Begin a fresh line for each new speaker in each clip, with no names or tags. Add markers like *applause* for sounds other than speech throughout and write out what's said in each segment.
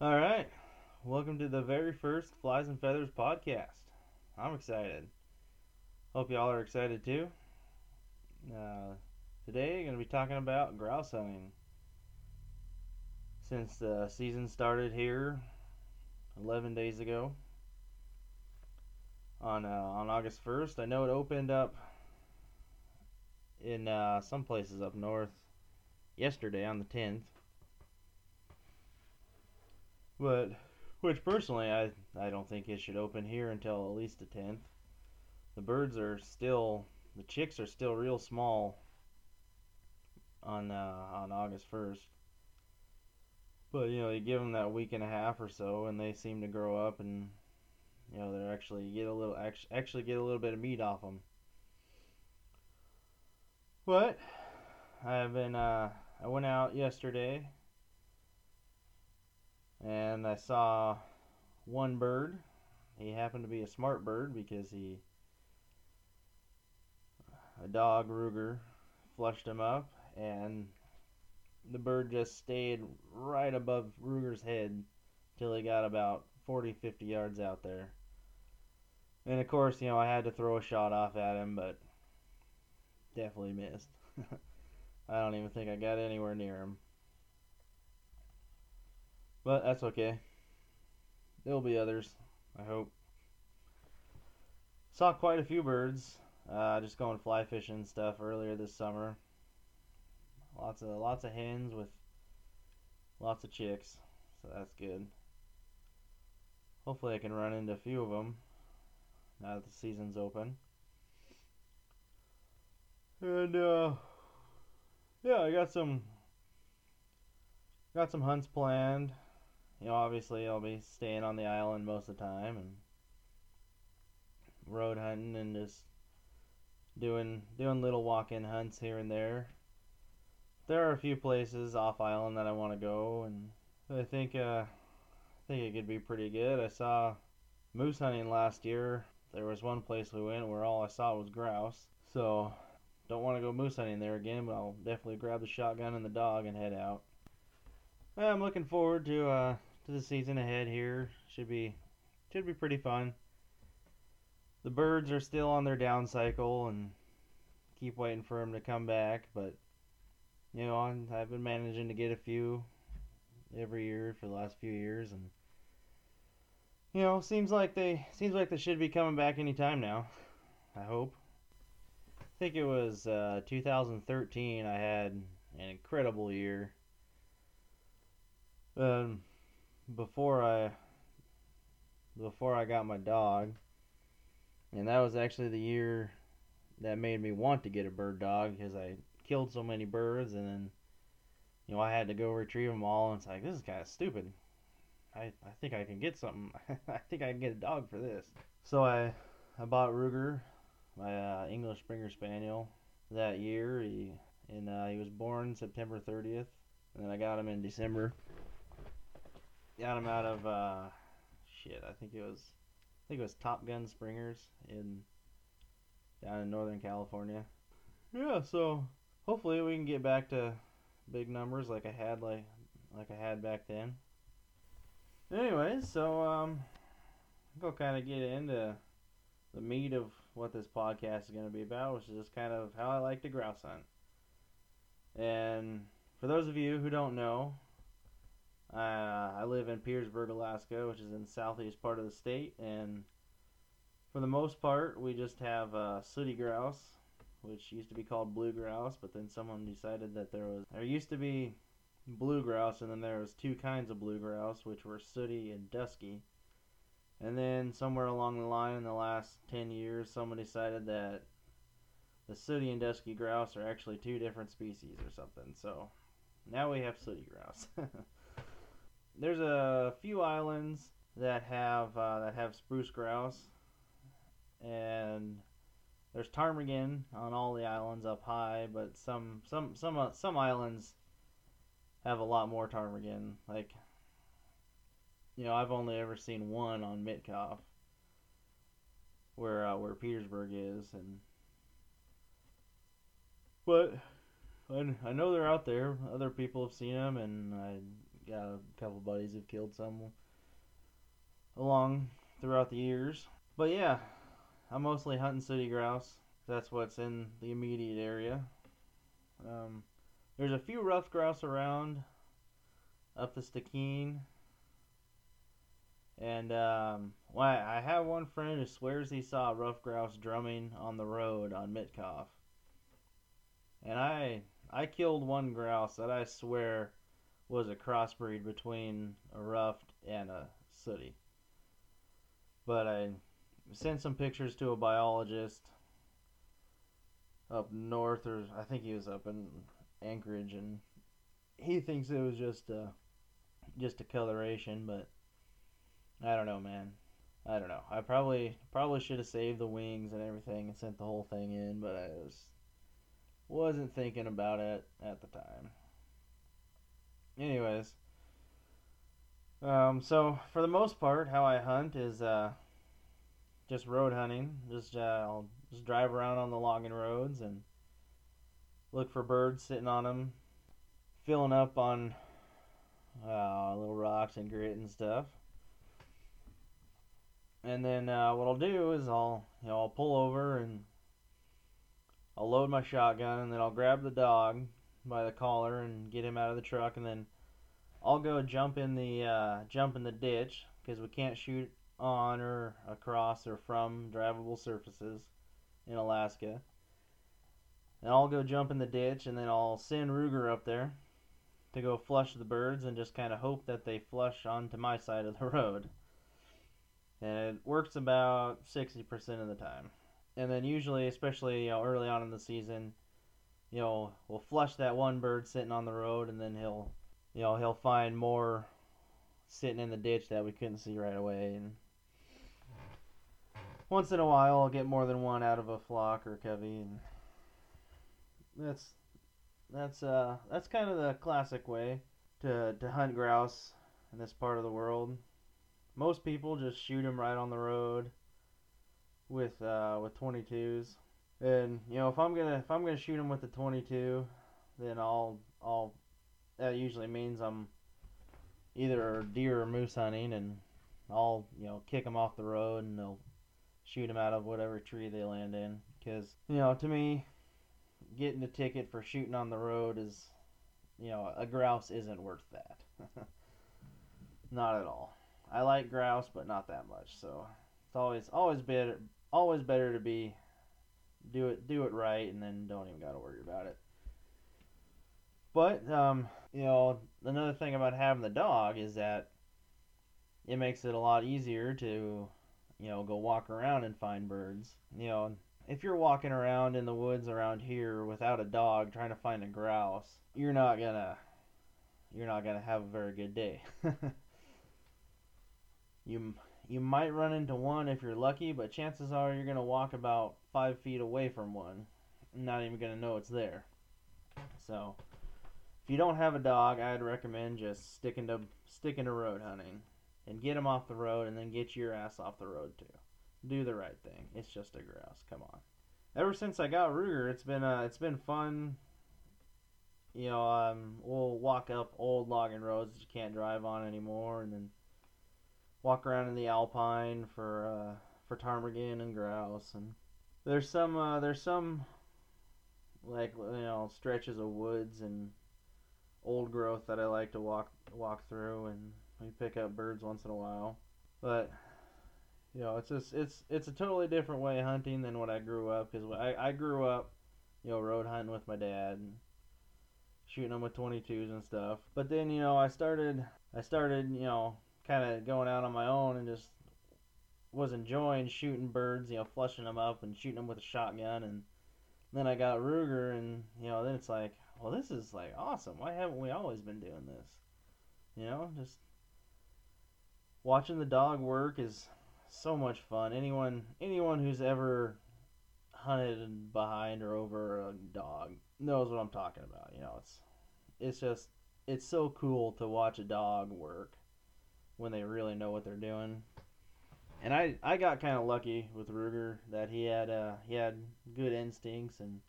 All right. Welcome to the very first Flies and Feathers podcast. I'm excited. Hope y'all are excited too. Uh, today, I'm going to be talking about grouse hunting. Since the season started here 11 days ago on uh, on August 1st, I know it opened up in uh, some places up north yesterday on the 10th. But which personally I I don't think it should open here until at least the 10th. The birds are still the chicks are still real small on uh, on August 1st. But you know, you give them that week and a half or so and they seem to grow up and you know, they're actually get a little actually get a little bit of meat off them. But I've been uh I went out yesterday and I saw one bird. He happened to be a smart bird because he a dog Ruger flushed him up and the bird just stayed right above Ruger's head till he got about 40 50 yards out there. And of course, you know, I had to throw a shot off at him, but definitely missed. *laughs* I don't even think I got anywhere near him. But that's okay. There'll be others, I hope. Saw quite a few birds. Uh, just going fly fishing stuff earlier this summer. Lots of lots of hens with lots of chicks, so that's good. Hopefully, I can run into a few of them now that the season's open. And uh, yeah, I got some got some hunts planned. You know, obviously I'll be staying on the island most of the time and road hunting and just doing doing little walk-in hunts here and there. There are a few places off island that I want to go, and I think uh, I think it could be pretty good. I saw moose hunting last year. There was one place we went where all I saw was grouse, so don't want to go moose hunting there again, but I'll definitely grab the shotgun and the dog and head out. I'm looking forward to uh, to the season ahead here. Should be should be pretty fun. The birds are still on their down cycle and keep waiting for them to come back, but you know I've been managing to get a few every year for the last few years, and you know seems like they seems like they should be coming back anytime now. I hope. I think it was uh, 2013. I had an incredible year. Um, before I before I got my dog, and that was actually the year that made me want to get a bird dog because I killed so many birds, and then you know I had to go retrieve them all, and it's like this is kind of stupid. I I think I can get something. *laughs* I think I can get a dog for this. So I I bought Ruger my uh, English Springer Spaniel that year. He and uh, he was born September 30th, and then I got him in December. Got him out of uh, shit. I think it was I think it was Top Gun Springers in down in Northern California. Yeah, so hopefully we can get back to big numbers like I had like like I had back then. Anyways, so um, I'll kind of get into the meat of what this podcast is going to be about, which is just kind of how I like to grouse hunt. And for those of you who don't know, uh, I live in Petersburg, Alaska, which is in the southeast part of the state, and for the most part, we just have uh, sooty grouse, which used to be called blue grouse, but then someone decided that there was there used to be blue grouse, and then there was two kinds of blue grouse, which were sooty and dusky. And then somewhere along the line in the last 10 years, someone decided that the sooty and dusky grouse are actually two different species or something. So now we have sooty grouse. *laughs* There's a few islands that have uh, that have spruce grouse, and there's ptarmigan on all the islands up high, but some some some uh, some islands have a lot more ptarmigan. Like you know, I've only ever seen one on Mitkof, where uh, where Petersburg is, and but I, I know they're out there. Other people have seen them, and I got a couple buddies who've killed some along throughout the years. But yeah, I'm mostly hunting sooty grouse. That's what's in the immediate area. Um, there's a few ruffed grouse around up the Stikine. And um, well, I have one friend who swears he saw ruffed grouse drumming on the road on Mitkof. And I I killed one grouse that I swear was a crossbreed between a ruffed and a sooty. But I sent some pictures to a biologist up north, or I think he was up in Anchorage, and he thinks it was just a just a coloration, but I don't know, man. I don't know. I probably probably should have saved the wings and everything and sent the whole thing in, but I was wasn't thinking about it at the time. Anyways, um, so for the most part, how I hunt is uh, just road hunting. Just uh, I'll just drive around on the logging roads and look for birds sitting on them, filling up on uh, little rocks and grit and stuff. And then uh, what I'll do is I'll you know I'll pull over and I'll load my shotgun and then I'll grab the dog by the collar and get him out of the truck and then I'll go jump in the uh, jump in the ditch because we can't shoot on or across or from drivable surfaces in Alaska. And I'll go jump in the ditch and then I'll send Ruger up there to go flush the birds and just kind of hope that they flush onto my side of the *laughs* road. And it works about 60% of the time and then usually, especially you know, early on in the season, you know, we'll flush that one bird sitting on the road, and then he'll, you know, he'll find more sitting in the ditch that we couldn't see right away, and once in a while, I'll get more than one out of a flock or covey, and that's that's uh that's kind of the classic way to to hunt grouse in this part of the world. Most people just shoot them right on the road with uh, with 22s. And you know, if I'm gonna if I'm gonna shoot them with the 22, then I'll I'll that usually means I'm either deer or moose hunting, and I'll you know kick them off the road and they'll shoot them out of whatever tree they land in. Because you know, to me, getting a ticket for shooting on the road is you know a grouse isn't worth that. *laughs* not at all. I like grouse, but not that much. So it's always always better always better to be do it do it right and then don't even got to worry about it. But um, you know, another thing about having the dog is that it makes it a lot easier to you know go walk around and find birds. You know, if you're walking around in the woods around here without a dog trying to find a grouse, you're not gonna you're not gonna have a very good day. *laughs* you you might run into one if you're lucky, but chances are you're going to walk about five feet away from one, not even going to know it's there. So, if you don't have a dog, I'd recommend just sticking to sticking to road hunting and get them off the road, and then get your ass off the road too. Do the right thing. It's just a grouse. Come on. Ever since I got Ruger, it's been uh, it's been fun. You know, um, we'll walk up old logging roads that you can't drive on anymore, and then walk around in the alpine for uh, for ptarmigan and grouse and there's some uh, there's some like you know stretches of woods and old growth that I like to walk walk through and we pick up birds once in a while. But you know it's just it's it's a totally different way of hunting than what I grew up because I, I grew up you know road hunting with my dad and shooting them with 22s and stuff. But then you know I started I started you know kind of going out on my own and just was enjoying shooting birds, you know, flushing them up and shooting them with a shotgun. And then I got Ruger, and you know, then it's like, well, this is like awesome. Why haven't we always been doing this? You know, just watching the dog work is so much fun. Anyone, anyone who's ever hunted behind or over a dog knows what I'm talking about. You know, it's it's just it's so cool to watch a dog work when they really know what they're doing. And I, I got kind of lucky with Ruger that he had uh, he had good instincts and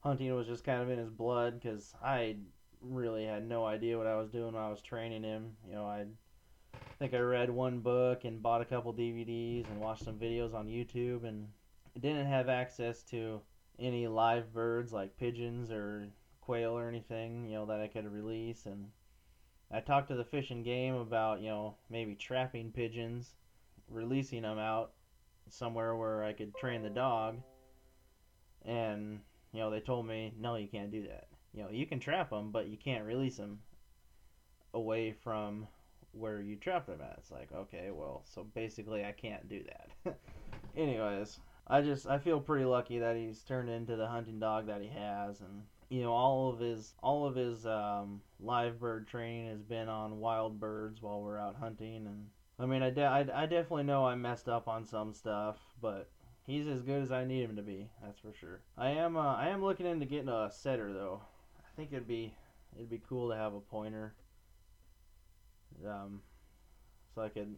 hunting was just kind of in his blood because I really had no idea what I was doing when I was training him. You know, I think I read one book and bought a couple DVDs and watched some videos on YouTube and didn't have access to any live birds like pigeons or quail or anything, you know, that I could release and I talked to the fish and game about, you know, maybe trapping pigeons, releasing them out somewhere where I could train the dog. And, you know, they told me, no, you can't do that. You know, you can trap them, but you can't release them away from where you trapped them at. It's like, okay, well, so basically I can't do that. *laughs* Anyways, I just I feel pretty lucky that he's turned into the hunting dog that he has and you know all of his all of his um, live bird training has been on wild birds while we're out hunting. And I mean I, de- I, I definitely know I messed up on some stuff but he's as good as I need him to be that's for sure. I am uh, I am looking into getting a setter though. I think it'd be it'd be cool to have a pointer. Um so I could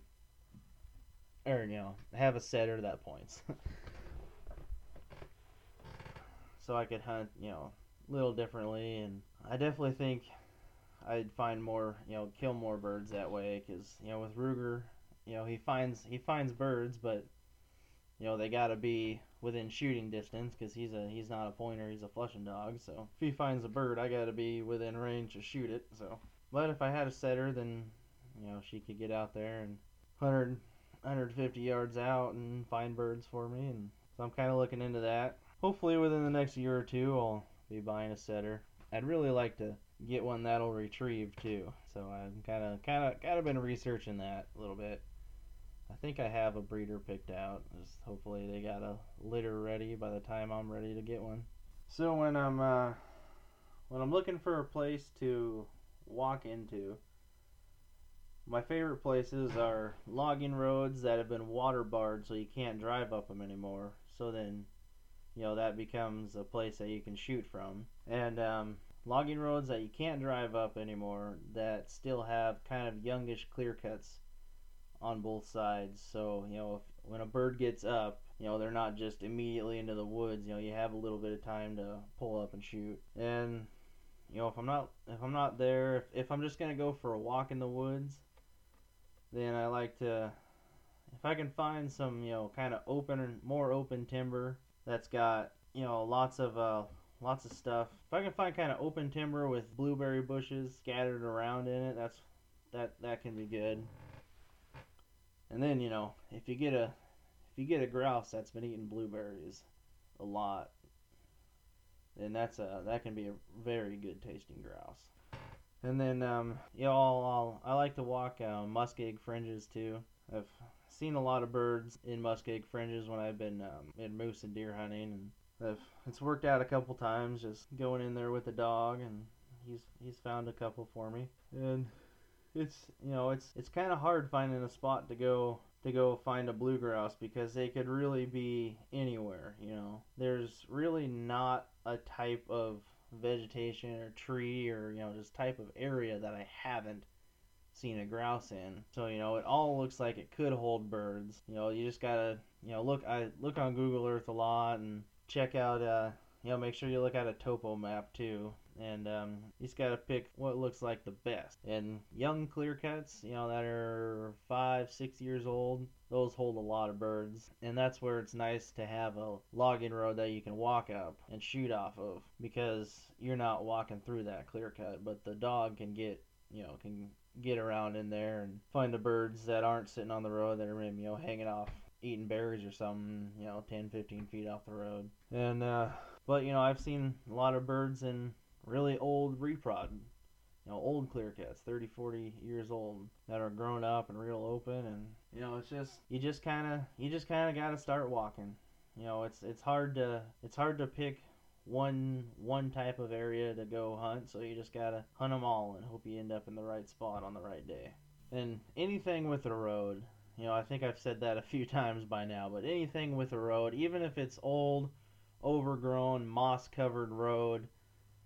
or you know have a setter that points. *laughs* So I could hunt you know little differently, and I definitely think I'd find more, you know, kill more birds that way. Because you know, with Ruger, you know, he finds he finds birds, but you know they gotta be within shooting distance because he's a he's not a pointer, he's a flushing dog. So if he finds a bird, I gotta be within range to shoot it. So, but if I had a setter, then you know she could get out there and 100 150 yards out and find birds for me, and so I'm kind of looking into that. Hopefully within the next year or two, I'll be buying a setter. I'd really like to get one that'll retrieve too. So I'm kind of kind of kind of been researching that a little bit. I think I have a breeder picked out. Just hopefully they got a litter ready by the time I'm ready to get one. So when I'm uh, when I'm looking for a place to walk into, my favorite places are logging roads that have been water barred so you can't drive up them anymore. So then you know that becomes a place that you can shoot from. And um, logging roads that you can't drive up anymore that still have kind of youngish clear cuts on both sides. So you know if, when a bird gets up you know they're not just immediately into the woods you know you have a little bit of time to pull up and shoot. And you know if i'm not if i'm not there if, if i'm just going to go for a walk in the woods then i like to if i can find some you know kind of open more open timber that's got you know lots of uh, lots of stuff. If I can find kind of open timber with blueberry bushes scattered around in it, that's that that can be good. And then you know if you get a if you get a grouse that's been eating blueberries a lot, then that's a that can be a very good tasting grouse. And then um, you know I'll, I'll I like to walk uh, muskeg fringes too. I've seen a lot of birds in muskeg fringes when I've been um, in moose and deer hunting, and it's worked out a couple times just going in there with the dog, and he's he's found a couple for me, and it's you know it's it's kind of hard finding a spot to go to go find a blue grouse because they could really be anywhere. You know, there's really not a type of vegetation or tree or you know just type of area that I haven't seen a grouse in. So you know, it all looks like it could hold birds. You know, you just gotta you know look I look on Google Earth a lot and check out uh you know make sure you look at a topo map too and um, you just got to pick what looks like the best. And young clear cuts, you know, that are five, six years old, those hold a lot of birds. And that's where it's nice to have a logging road that you can walk up and shoot off of because you're not walking through that clear cut, but the dog can get, you know, can get around in there and find the birds that aren't sitting on the road that are maybe you know hanging off eating berries or something you know 10 15 feet off the road. And uh but you know i've seen a lot of birds in really old reprod you know old clear cuts 30 40 years old that are grown up and real open and you know it's just you just kind of you just kind of got to start walking. You know it's it's hard to it's hard to pick one one type of area to go hunt, so you just gotta hunt them all and hope you end up in the right spot on the right day. And anything with a road, you know, I think I've said that a few *laughs* times by now, but anything with a road, even if it's old, overgrown, moss-covered road,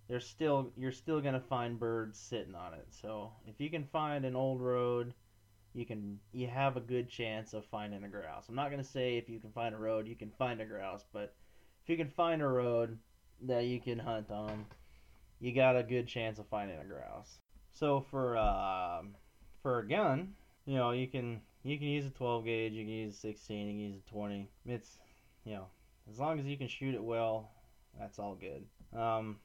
there's still you're still gonna find birds sitting on it. So if you can find an old road, you can you have a good chance of finding a grouse. I'm not gonna say if you can find a road you can find a grouse, but if you can find a road, that you can hunt on, you got a good chance of finding a grouse. So for um, for a gun, you know, you can you can use a 12 gauge, you can use a 16, you can use a 20. It's you know, as long as you can shoot it well, that's all good. Um,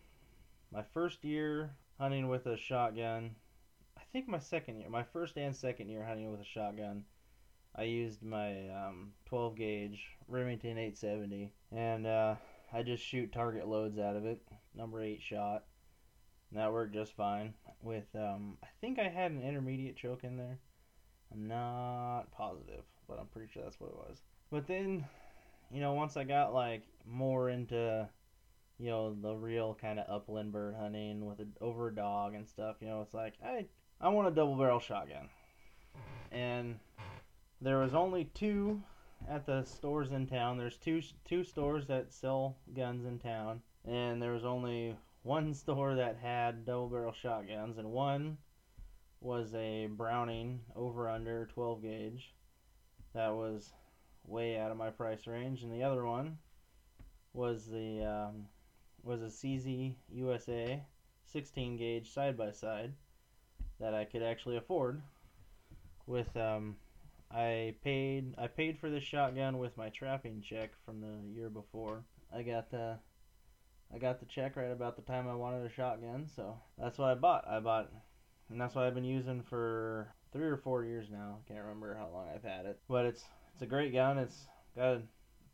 my first year hunting with a shotgun, I think my second year, my first and second year hunting with a shotgun, I used my um, 12 gauge Remington 870, and uh, I just shoot target loads out of it, number eight shot. And that worked just fine. With um, I think I had an intermediate choke in there. I'm not positive, but I'm pretty sure that's what it was. But then, you know, once I got like more into, you know, the real kind of upland bird hunting with a, over a dog and stuff, you know, it's like I I want a double barrel shotgun, and there was only two at the stores in town. There's two two stores that sell guns in town, and there was only one *laughs* store that had double barrel shotguns, and one was a Browning over under 12 gauge. That was way out of my price range, and the other one was the um, was a CZ USA 16 gauge side by side that I could actually afford. With um, I paid I paid for this shotgun with my trapping check from the year before. I got the I got the check right about the time I wanted a shotgun, so that's what I bought. I bought, and that's what I've been using for three or four years now. I Can't remember how long I've had it, but it's it's a great gun. It's got a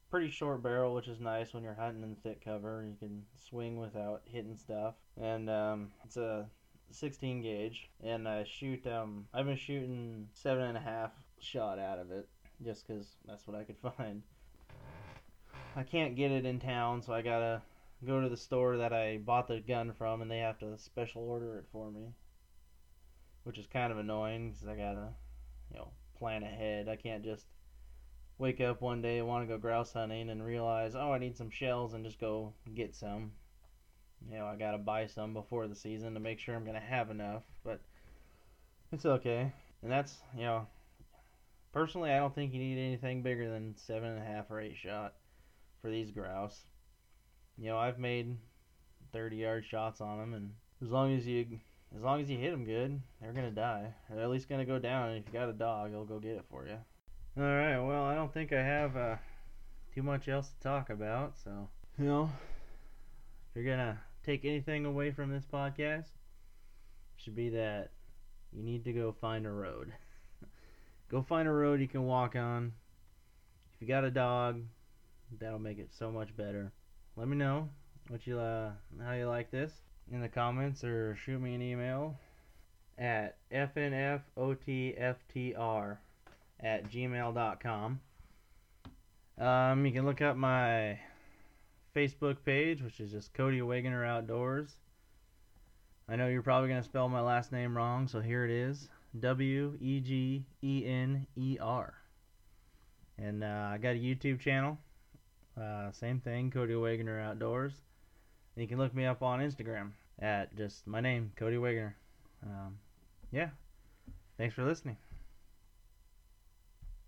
pretty short barrel, which is nice when you're hunting in thick cover. You can swing without hitting stuff, and um, it's a 16 gauge, and I shoot. Um, I've been shooting seven and a half shot out of it, just because that's what I could *laughs* find. I can't get it in town, so I gotta go to the store that I bought the gun from and they have to special order it for me, which is kind of annoying because I gotta, you know, plan ahead. I can't just wake up one day and want to go grouse hunting and realize, oh, I need some shells and just go get some. You know, I gotta buy some before the season to make sure I'm gonna have enough, but it's okay. And that's, you know, personally, I don't think you need anything bigger than seven and a half or eight shot for these grouse you know, I've made 30 yard shots on them, and as long as you as long as you hit them good, they're gonna die. They're at least gonna go down. And if you got a dog, he'll go get it for you. All right. Well, I don't think I have uh, too much else to talk about. So, you know, if you're gonna take anything away from this podcast, should be that you need to go find a road. *laughs* go find a road you can walk on. If you got a dog, that'll make it so much better let me know what you uh, how you like this in the comments or shoot me an email at fnfottr at gmail.com. Um, you can look up my Facebook page, which is just Cody Wegener Outdoors. I know you're probably going to spell my last name wrong, so here it is W E G E N E R. And uh, I got a YouTube channel. Uh, same thing, Cody Wegener Outdoors. And you can look me up on Instagram at just my name, Cody Wegener. Um, yeah. Thanks for listening.